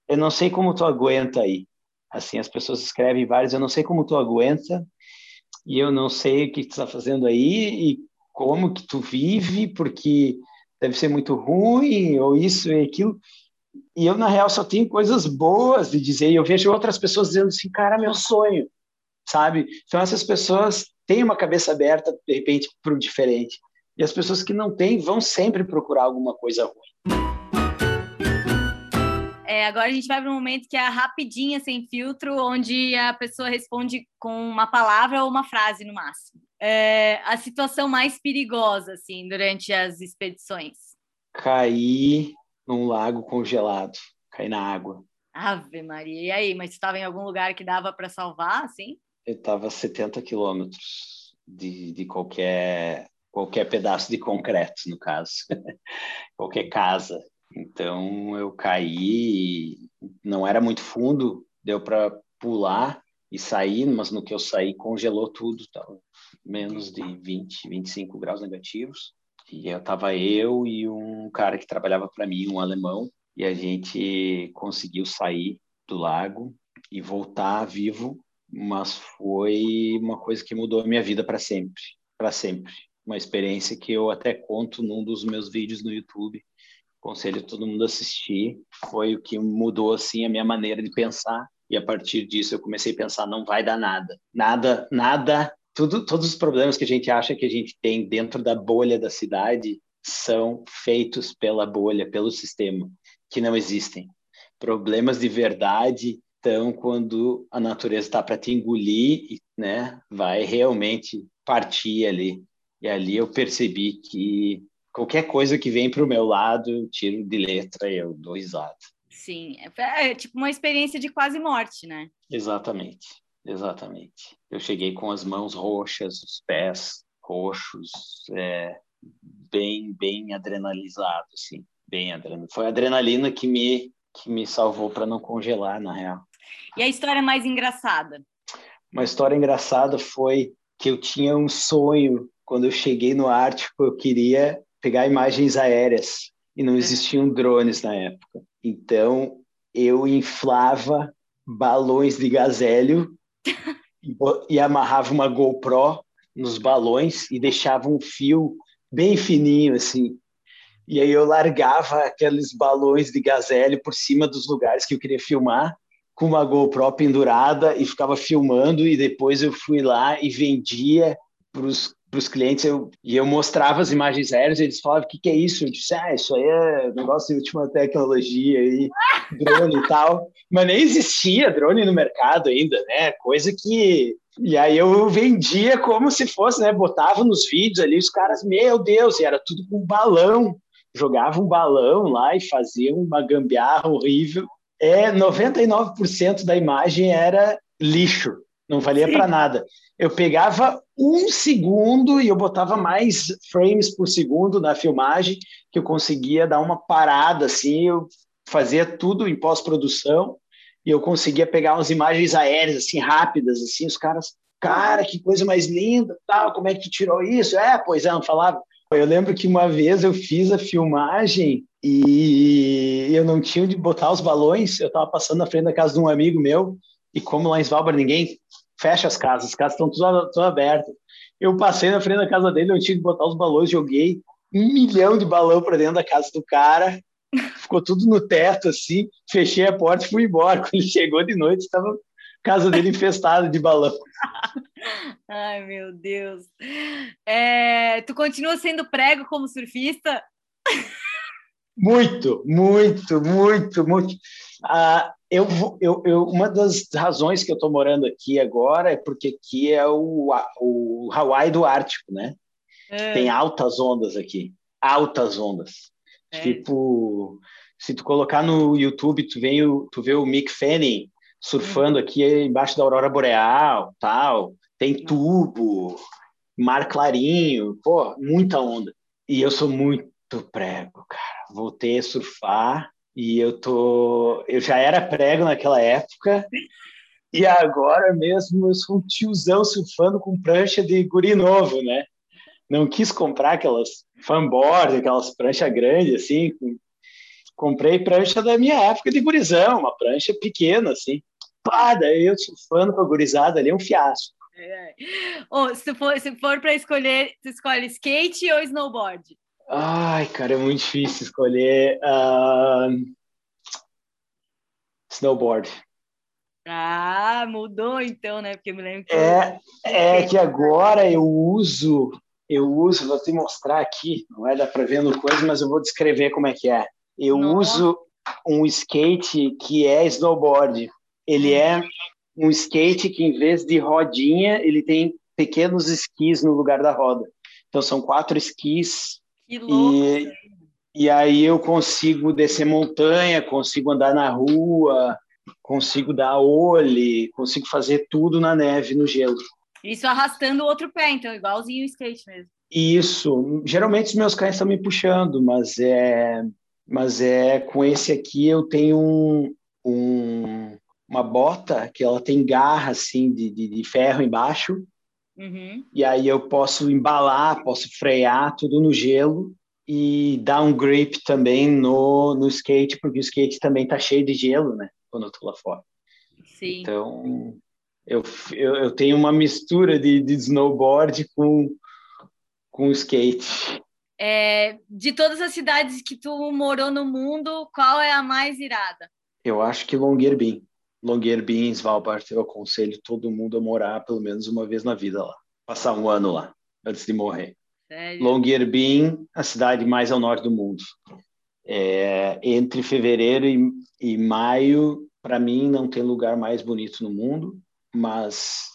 Eu não sei como tu aguenta aí. Assim, as pessoas escrevem vários. Eu não sei como tu aguenta. E eu não sei o que tu está fazendo aí e como que tu vive, porque deve ser muito ruim, ou isso e aquilo. E eu, na real, só tenho coisas boas de dizer. E eu vejo outras pessoas dizendo assim, cara, meu sonho, sabe? Então, essas pessoas têm uma cabeça aberta, de repente, para o diferente. E as pessoas que não têm vão sempre procurar alguma coisa ruim. É, agora a gente vai para um momento que é rapidinha, sem filtro, onde a pessoa responde com uma palavra ou uma frase no máximo é, a situação mais perigosa, assim, durante as expedições? Cair num lago congelado, cair na água. Ave Maria. E aí, mas você estava em algum lugar que dava para salvar, assim? Eu estava a 70 quilômetros de, de qualquer, qualquer pedaço de concreto, no caso. qualquer casa. Então eu caí, não era muito fundo, deu para pular e sair, mas no que eu saí congelou tudo, tava menos de 20, 25 graus negativos. E eu tava eu e um cara que trabalhava para mim, um alemão, e a gente conseguiu sair do lago e voltar vivo, mas foi uma coisa que mudou a minha vida para sempre, para sempre. Uma experiência que eu até conto num dos meus vídeos no YouTube. Conselho todo mundo assistir. Foi o que mudou assim a minha maneira de pensar e a partir disso eu comecei a pensar não vai dar nada nada nada tudo todos os problemas que a gente acha que a gente tem dentro da bolha da cidade são feitos pela bolha pelo sistema que não existem problemas de verdade estão quando a natureza está para te engolir né vai realmente partir ali e ali eu percebi que qualquer coisa que vem para o meu lado eu tiro de letra e eu dou risada Sim, é, é tipo uma experiência de quase morte, né? Exatamente, exatamente. Eu cheguei com as mãos roxas, os pés roxos, é, bem, bem adrenalizado, assim, bem adrenalina. Foi a adrenalina que me que me salvou para não congelar, na real. E a história mais engraçada? Uma história engraçada foi que eu tinha um sonho quando eu cheguei no Ártico, eu queria pegar imagens aéreas e não é. existiam drones na época. Então, eu inflava balões de gazélio e amarrava uma GoPro nos balões e deixava um fio bem fininho assim. E aí eu largava aqueles balões de gazélio por cima dos lugares que eu queria filmar com uma GoPro pendurada e ficava filmando e depois eu fui lá e vendia para os clientes eu, e eu mostrava as imagens aéreas e eles falavam o que, que é isso? Eu disse, ah, isso aí é negócio de última tecnologia aí, drone e tal. Mas nem existia drone no mercado ainda, né? Coisa que. E aí eu vendia como se fosse, né? Botava nos vídeos ali, os caras, meu Deus, e era tudo com balão. Jogava um balão lá e fazia uma gambiarra horrível. É, 99% da imagem era lixo, não valia para nada eu pegava um segundo e eu botava mais frames por segundo na filmagem, que eu conseguia dar uma parada assim, eu fazia tudo em pós-produção e eu conseguia pegar umas imagens aéreas assim rápidas assim, os caras, cara, que coisa mais linda, tal, como é que tu tirou isso? É, pois é, não falava. Eu lembro que uma vez eu fiz a filmagem e eu não tinha onde botar os balões, eu estava passando na frente da casa de um amigo meu e como lá em Svalbard ninguém fecha as casas, as casas estão todas, abertas. Eu passei na frente da casa dele, eu tinha que botar os balões, joguei um milhão de balão para dentro da casa do cara, ficou tudo no teto assim, fechei a porta e fui embora. Quando ele chegou de noite, estava a casa dele infestada de balão. Ai, meu Deus. É, tu continua sendo prego como surfista? Muito, muito, muito, muito. Ah, eu, eu, eu, uma das razões que eu estou morando aqui agora é porque aqui é o, o Hawaii do Ártico, né? É. Tem altas ondas aqui, altas ondas. É. Tipo, se tu colocar no YouTube, tu, vem o, tu vê o Mick Fanning surfando uhum. aqui embaixo da aurora boreal, tal. Tem tubo, mar clarinho, pô, muita onda. E eu sou muito prego, cara. Voltei a surfar e eu tô, eu já era prego naquela época. E agora mesmo eu sou um tiozão surfando com prancha de guri novo, né? Não quis comprar aquelas fanboard, aquelas pranchas grandes assim, comprei prancha da minha época de gurizão, uma prancha pequena, assim. Pá, daí eu surfando com a gurizada ali, é um fiasco. É. Oh, se for, se for para escolher, tu escolhe skate ou snowboard? Ai, cara, é muito difícil escolher. Uh... Snowboard. Ah, mudou então, né? Porque eu me lembro que. É, é que agora eu uso, eu uso, vou te mostrar aqui, não é dá para ver no coisa, mas eu vou descrever como é que é. Eu Nossa. uso um skate que é snowboard. Ele é um skate que, em vez de rodinha, ele tem pequenos esquis no lugar da roda. Então, são quatro esquis. Que louco! E, e aí eu consigo descer montanha, consigo andar na rua, consigo dar olho, consigo fazer tudo na neve, no gelo. Isso arrastando o outro pé, então, igualzinho o skate mesmo. Isso. Geralmente os meus cães estão me puxando, mas é mas é com esse aqui eu tenho um, um, uma bota que ela tem garra assim de, de, de ferro embaixo uhum. e aí eu posso embalar, posso frear tudo no gelo e dar um grip também no, no skate porque o skate também tá cheio de gelo, né? Quando eu tô lá fora. Sim. Então eu, eu, eu tenho uma mistura de, de snowboard com com skate. É, de todas as cidades que tu morou no mundo, qual é a mais irada? Eu acho que Longyearbyen. Longyearbyen, Svalbard, eu aconselho todo mundo a morar pelo menos uma vez na vida lá. Passar um ano lá, antes de morrer. Sério? Longyearbyen, a cidade mais ao norte do mundo. É, entre fevereiro e, e maio, para mim, não tem lugar mais bonito no mundo, mas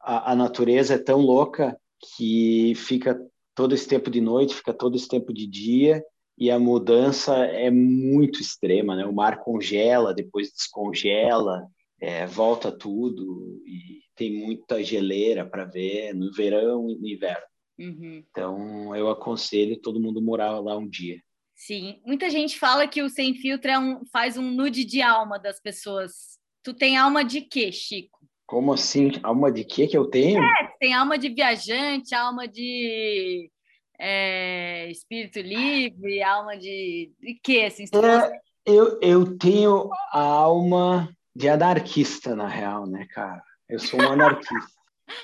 a, a natureza é tão louca que fica todo esse tempo de noite, fica todo esse tempo de dia, e a mudança é muito extrema, né? O mar congela, depois descongela, é, volta tudo, e tem muita geleira para ver no verão e no inverno. Uhum. Então, eu aconselho todo mundo morar lá um dia. Sim, muita gente fala que o Sem Filtro é um, faz um nude de alma das pessoas. Tu tem alma de quê, Chico? Como assim? Alma de quê que eu tenho? É, tem alma de viajante, alma de é, espírito livre, alma de. de quê? Assim, é, eu, eu tenho a alma de anarquista, na real, né, cara? Eu sou um anarquista.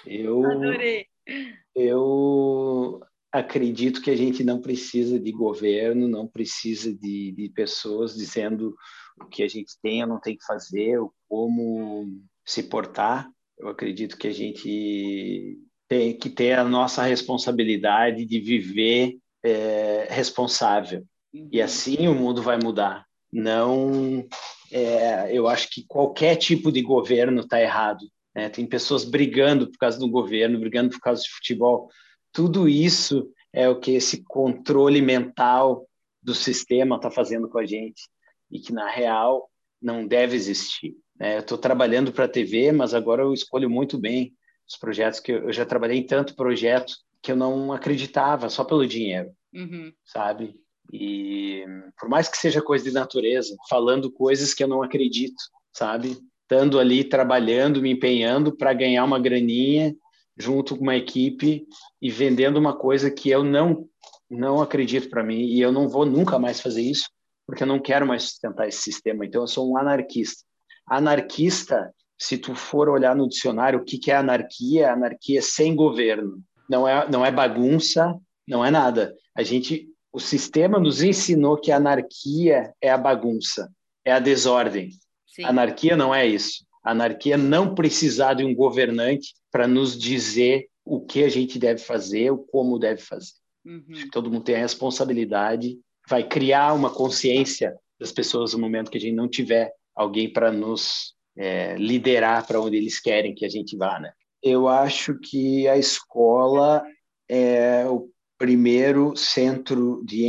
eu, Adorei. Eu acredito que a gente não precisa de governo, não precisa de, de pessoas dizendo o que a gente tem ou não tem que fazer, ou como se portar. Eu acredito que a gente tem que ter a nossa responsabilidade de viver é, responsável. E uhum. assim o mundo vai mudar. Não, é, eu acho que qualquer tipo de governo está errado. Né? Tem pessoas brigando por causa do governo, brigando por causa de futebol. Tudo isso é o que esse controle mental do sistema está fazendo com a gente e que na real não deve existir. É, eu estou trabalhando para a TV, mas agora eu escolho muito bem os projetos que eu, eu já trabalhei em tanto projeto que eu não acreditava só pelo dinheiro, uhum. sabe? E por mais que seja coisa de natureza, falando coisas que eu não acredito, sabe? Estando ali trabalhando, me empenhando para ganhar uma graninha junto com uma equipe e vendendo uma coisa que eu não não acredito para mim e eu não vou nunca mais fazer isso porque eu não quero mais sustentar esse sistema. Então eu sou um anarquista. Anarquista, se tu for olhar no dicionário o que, que é anarquia, anarquia é sem governo. Não é, não é bagunça, não é nada. A gente, o sistema nos ensinou que a anarquia é a bagunça, é a desordem. Sim. Anarquia não é isso. Anarquia é não precisar de um governante para nos dizer o que a gente deve fazer, o como deve fazer. Uhum. Todo mundo tem a responsabilidade de vai criar uma consciência das pessoas no momento que a gente não tiver alguém para nos é, liderar para onde eles querem que a gente vá, né? Eu acho que a escola é o primeiro centro de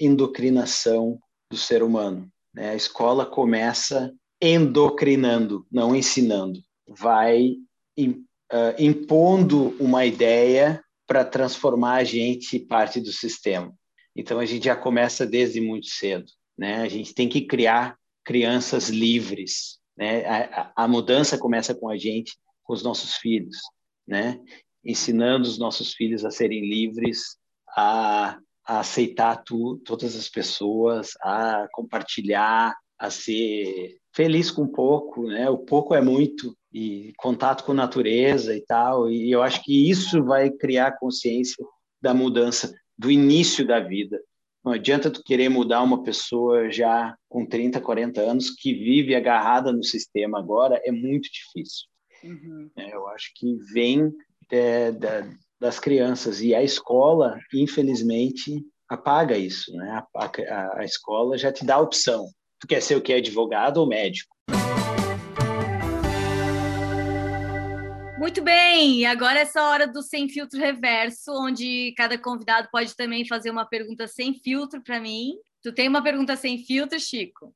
endocrinação do ser humano. Né? A escola começa endocrinando, não ensinando. Vai uh, impondo uma ideia para transformar a gente parte do sistema. Então a gente já começa desde muito cedo, né? A gente tem que criar crianças livres, né? A, a, mudança começa com a gente, com os nossos filhos, né? Ensinando os nossos filhos a serem livres, a, a aceitar tu, todas as pessoas, a compartilhar, a ser feliz com pouco, né? O pouco é muito e contato com natureza e tal. E eu acho que isso vai criar consciência da mudança do início da vida. Não adianta tu querer mudar uma pessoa já com 30, 40 anos que vive agarrada no sistema agora, é muito difícil. Uhum. É, eu acho que vem é, da, das crianças e a escola, infelizmente, apaga isso, né? A, a, a escola já te dá a opção. Tu quer ser o que? Advogado ou médico? Muito bem, agora é essa hora do Sem Filtro Reverso, onde cada convidado pode também fazer uma pergunta sem filtro para mim. Tu tem uma pergunta sem filtro, Chico?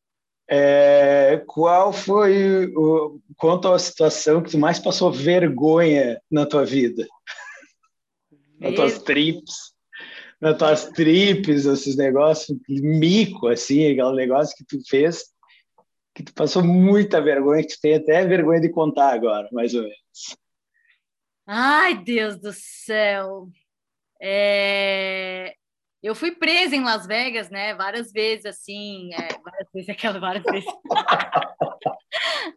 É, qual foi o quanto à situação que tu mais passou vergonha na tua vida? Nas tuas trips, nas tuas trips, esses negócios, mico, assim, aquele negócio que tu fez, que tu passou muita vergonha, que tu tem até vergonha de contar agora, mais ou menos. Ai, Deus do céu. É... Eu fui presa em Las Vegas, né? Várias vezes, assim, é, várias vezes, aquela várias vezes.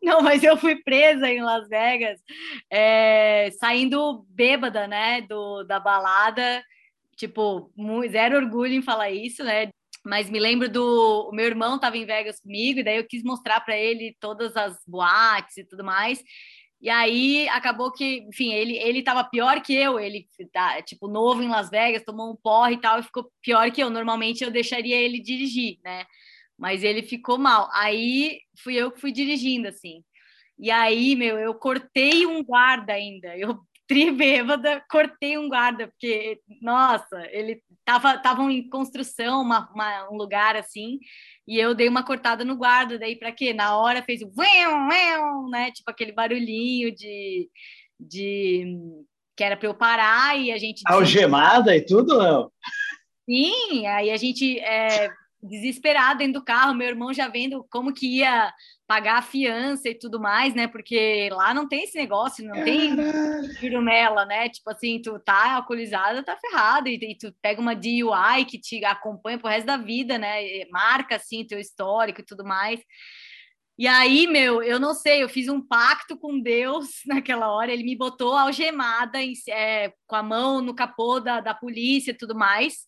Não, mas eu fui presa em Las Vegas, é, saindo bêbada, né? Do, da balada, tipo, zero orgulho em falar isso, né? Mas me lembro do o meu irmão estava em Vegas comigo, e daí eu quis mostrar para ele todas as boates e tudo mais. E aí acabou que, enfim, ele ele estava pior que eu, ele tá tipo novo em Las Vegas, tomou um porre e tal, e ficou pior que eu. Normalmente eu deixaria ele dirigir, né? Mas ele ficou mal. Aí fui eu que fui dirigindo assim. E aí, meu, eu cortei um guarda ainda. Eu tri bêbada, cortei um guarda, porque, nossa, ele tava, tava em construção, uma, uma, um lugar assim, e eu dei uma cortada no guarda, daí para quê? Na hora fez o né? Tipo aquele barulhinho de, de que era para eu parar e a gente algemada e tudo não? Sim, aí a gente é, desesperado dentro do carro, meu irmão já vendo como que ia pagar a fiança e tudo mais, né? Porque lá não tem esse negócio, não tem firumela, né? Tipo assim, tu tá alcoolizada, tá ferrado, e, e, tu pega uma DUI que te acompanha pro resto da vida, né? Marca, assim, teu histórico e tudo mais. E aí, meu, eu não sei, eu fiz um pacto com Deus naquela hora, ele me botou algemada, em, é, com a mão no capô da, da polícia e tudo mais,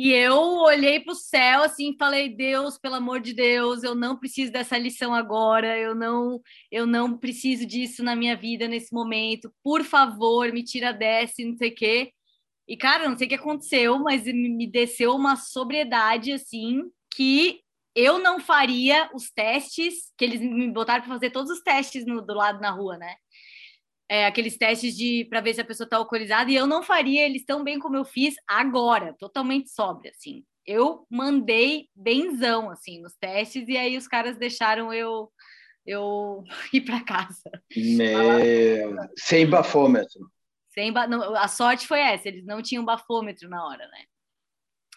e eu olhei para o céu assim falei: Deus, pelo amor de Deus, eu não preciso dessa lição agora, eu não, eu não preciso disso na minha vida nesse momento. Por favor, me tira dessa, não sei o quê. E, cara, não sei o que aconteceu, mas me desceu uma sobriedade assim que eu não faria os testes, que eles me botaram para fazer todos os testes no, do lado na rua, né? É, aqueles testes de para ver se a pessoa está alcoolizada e eu não faria eles tão bem como eu fiz agora, totalmente sóbria, assim. Eu mandei benzão assim nos testes e aí os caras deixaram eu eu ir para casa. Meu... Sem bafômetro. Sem ba... não, a sorte foi essa, eles não tinham bafômetro na hora, né?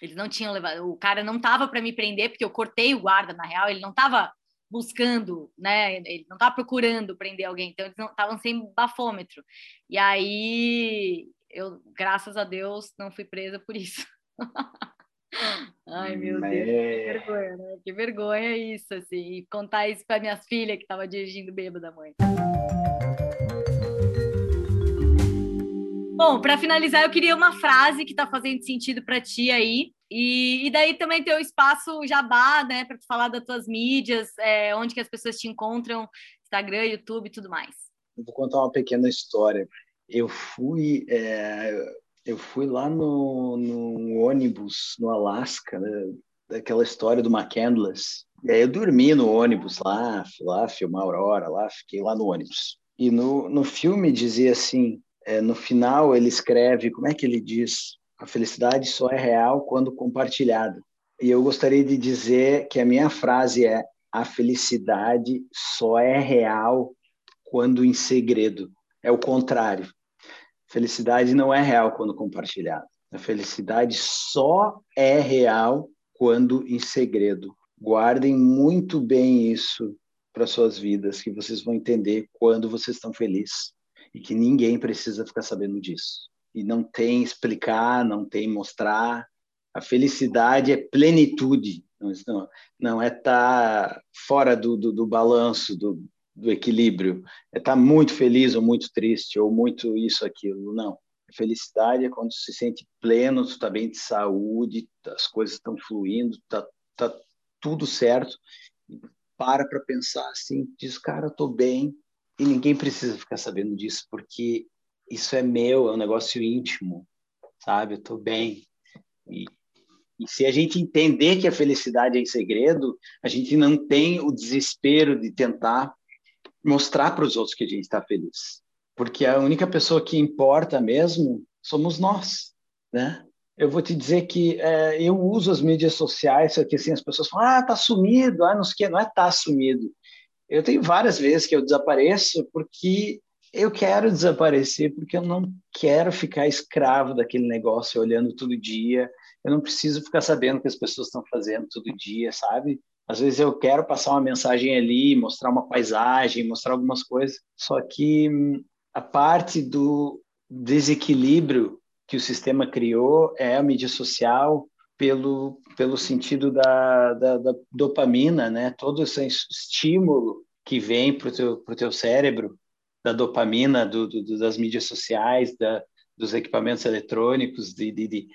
Eles não tinham levado, o cara não tava para me prender porque eu cortei o guarda na real, ele não tava buscando, né? Ele não estava procurando prender alguém, então eles não estavam sem bafômetro. E aí eu, graças a Deus, não fui presa por isso. Ai, meu Deus, que vergonha, né? Que vergonha isso, assim, e contar isso para minhas filhas que estavam dirigindo bêbada, mãe. Bom, para finalizar, eu queria uma frase que está fazendo sentido para ti aí. E, e, daí também ter o espaço jabá, né, para falar das tuas mídias, é, onde que as pessoas te encontram, Instagram, YouTube e tudo mais. vou contar uma pequena história. Eu fui, é, eu fui lá no, no ônibus no Alasca, né? daquela história do McCandless. E aí eu dormi no ônibus lá, fui lá filmar a Aurora, lá, fiquei lá no ônibus. E no, no filme dizia assim, é, no final ele escreve, como é que ele diz? A felicidade só é real quando compartilhada. E eu gostaria de dizer que a minha frase é: a felicidade só é real quando em segredo. É o contrário. Felicidade não é real quando compartilhada. A felicidade só é real quando em segredo. Guardem muito bem isso para suas vidas, que vocês vão entender quando vocês estão felizes e que ninguém precisa ficar sabendo disso. E não tem explicar, não tem mostrar, a felicidade é plenitude, não, não é estar tá fora do, do, do balanço, do, do, equilíbrio, é estar tá muito feliz ou muito triste, ou muito isso, aquilo. Não. A felicidade é quando se sente pleno, tu está bem de saúde, as coisas estão fluindo, está tá tudo certo. Para para pensar assim, diz, cara, eu estou bem, e ninguém precisa ficar sabendo disso, porque isso é meu, é um negócio íntimo, sabe? Eu estou bem. E, e se a gente entender que a felicidade é em segredo, a gente não tem o desespero de tentar mostrar para os outros que a gente está feliz. Porque a única pessoa que importa mesmo somos nós, né? Eu vou te dizer que é, eu uso as mídias sociais, só que assim, as pessoas falam, ah, tá sumido, ah, não sei o que, não é tá sumido. Eu tenho várias vezes que eu desapareço porque eu quero desaparecer, porque eu não quero ficar escravo daquele negócio olhando todo dia, eu não preciso ficar sabendo o que as pessoas estão fazendo todo dia, sabe? Às vezes eu quero passar uma mensagem ali, mostrar uma paisagem, mostrar algumas coisas, só que hum, a parte do desequilíbrio que o sistema criou é a mídia social pelo, pelo sentido da, da, da dopamina, né? Todo esse estímulo que vem para o teu, pro teu cérebro, da dopamina, do, do, das mídias sociais, da, dos equipamentos eletrônicos, de, de, de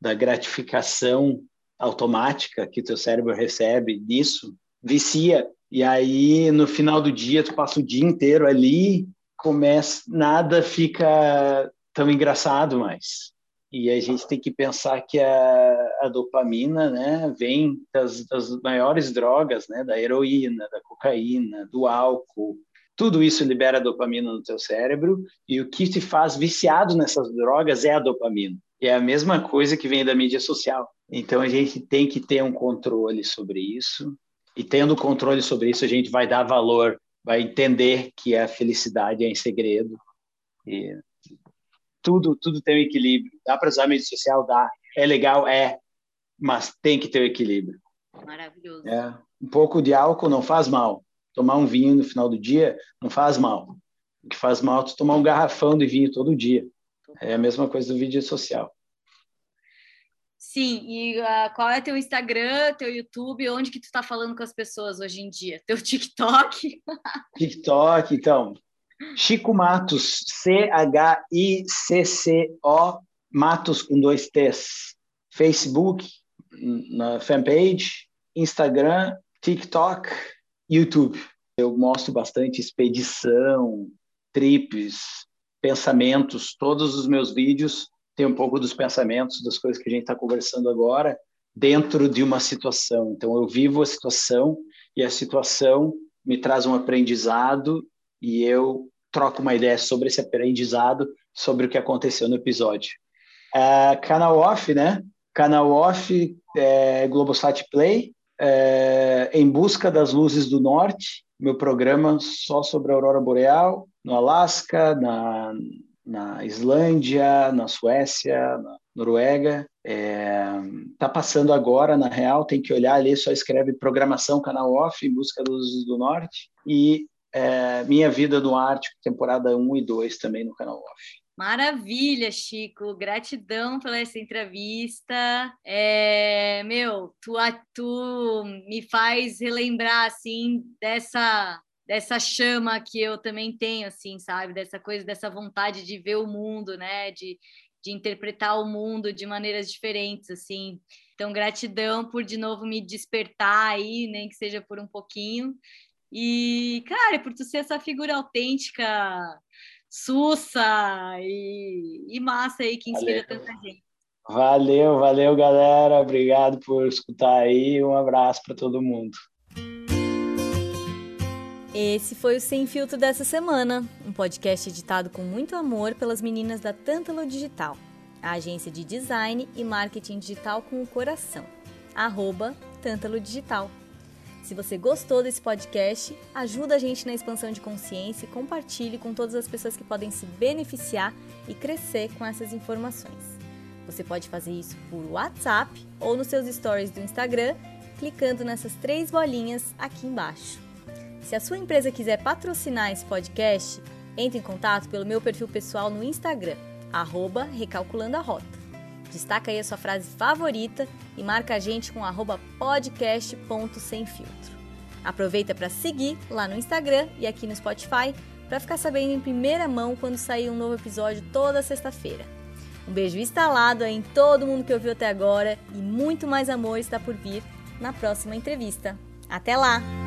da gratificação automática que teu cérebro recebe disso, vicia. E aí, no final do dia, tu passa o dia inteiro ali, começa, nada fica tão engraçado mais. E a gente tem que pensar que a, a dopamina, né, vem das, das maiores drogas, né, da heroína, da cocaína, do álcool. Tudo isso libera dopamina no teu cérebro e o que te faz viciado nessas drogas é a dopamina. E é a mesma coisa que vem da mídia social. Então a gente tem que ter um controle sobre isso. E tendo controle sobre isso, a gente vai dar valor, vai entender que a felicidade é em segredo. E tudo, tudo tem um equilíbrio. Dá para usar a mídia social? Dá. É legal? É. Mas tem que ter o um equilíbrio. Maravilhoso. É. Um pouco de álcool não faz mal. Tomar um vinho no final do dia não faz mal. O que faz mal é tomar um garrafão de vinho todo dia. É a mesma coisa do vídeo social. Sim, e uh, qual é teu Instagram, teu YouTube, onde que tu tá falando com as pessoas hoje em dia? Teu TikTok? TikTok, então. Chico Matos, C-H-I-C-C-O, Matos com dois T's. Facebook, na fanpage, Instagram, TikTok, YouTube. Eu mostro bastante expedição, trips, pensamentos, todos os meus vídeos têm um pouco dos pensamentos, das coisas que a gente está conversando agora, dentro de uma situação. Então, eu vivo a situação e a situação me traz um aprendizado e eu troco uma ideia sobre esse aprendizado, sobre o que aconteceu no episódio. É, canal off, né? Canal off, é, Globosat Play, é, em busca das luzes do norte, meu programa só sobre a aurora boreal, no Alasca, na, na Islândia, na Suécia, na Noruega. Está é, passando agora, na real, tem que olhar ali, só escreve programação canal off em busca dos luzes do norte e é, Minha Vida no Ártico, temporada 1 e 2 também no canal off. Maravilha, Chico. Gratidão pela essa entrevista. É, meu, tu, tu me faz relembrar assim dessa dessa chama que eu também tenho, assim, sabe? Dessa coisa, dessa vontade de ver o mundo, né? De, de interpretar o mundo de maneiras diferentes, assim. Então, gratidão por de novo me despertar aí, nem que seja por um pouquinho. E, cara, por tu ser essa figura autêntica, sussa e, e massa aí que inspira valeu. tanta gente. Valeu, valeu, galera. Obrigado por escutar aí. Um abraço para todo mundo. Esse foi o Sem Filtro dessa semana, um podcast editado com muito amor pelas meninas da Tântalo Digital, a agência de design e marketing digital com o coração. Arroba Tântalo Digital. Se você gostou desse podcast, ajuda a gente na expansão de consciência e compartilhe com todas as pessoas que podem se beneficiar e crescer com essas informações. Você pode fazer isso por WhatsApp ou nos seus stories do Instagram, clicando nessas três bolinhas aqui embaixo. Se a sua empresa quiser patrocinar esse podcast, entre em contato pelo meu perfil pessoal no Instagram, arroba Recalculando a Rota. Destaca aí a sua frase favorita e marca a gente com podcast.semfiltro. Aproveita para seguir lá no Instagram e aqui no Spotify para ficar sabendo em primeira mão quando sair um novo episódio toda sexta-feira. Um beijo instalado em todo mundo que ouviu até agora e muito mais amor está por vir na próxima entrevista. Até lá!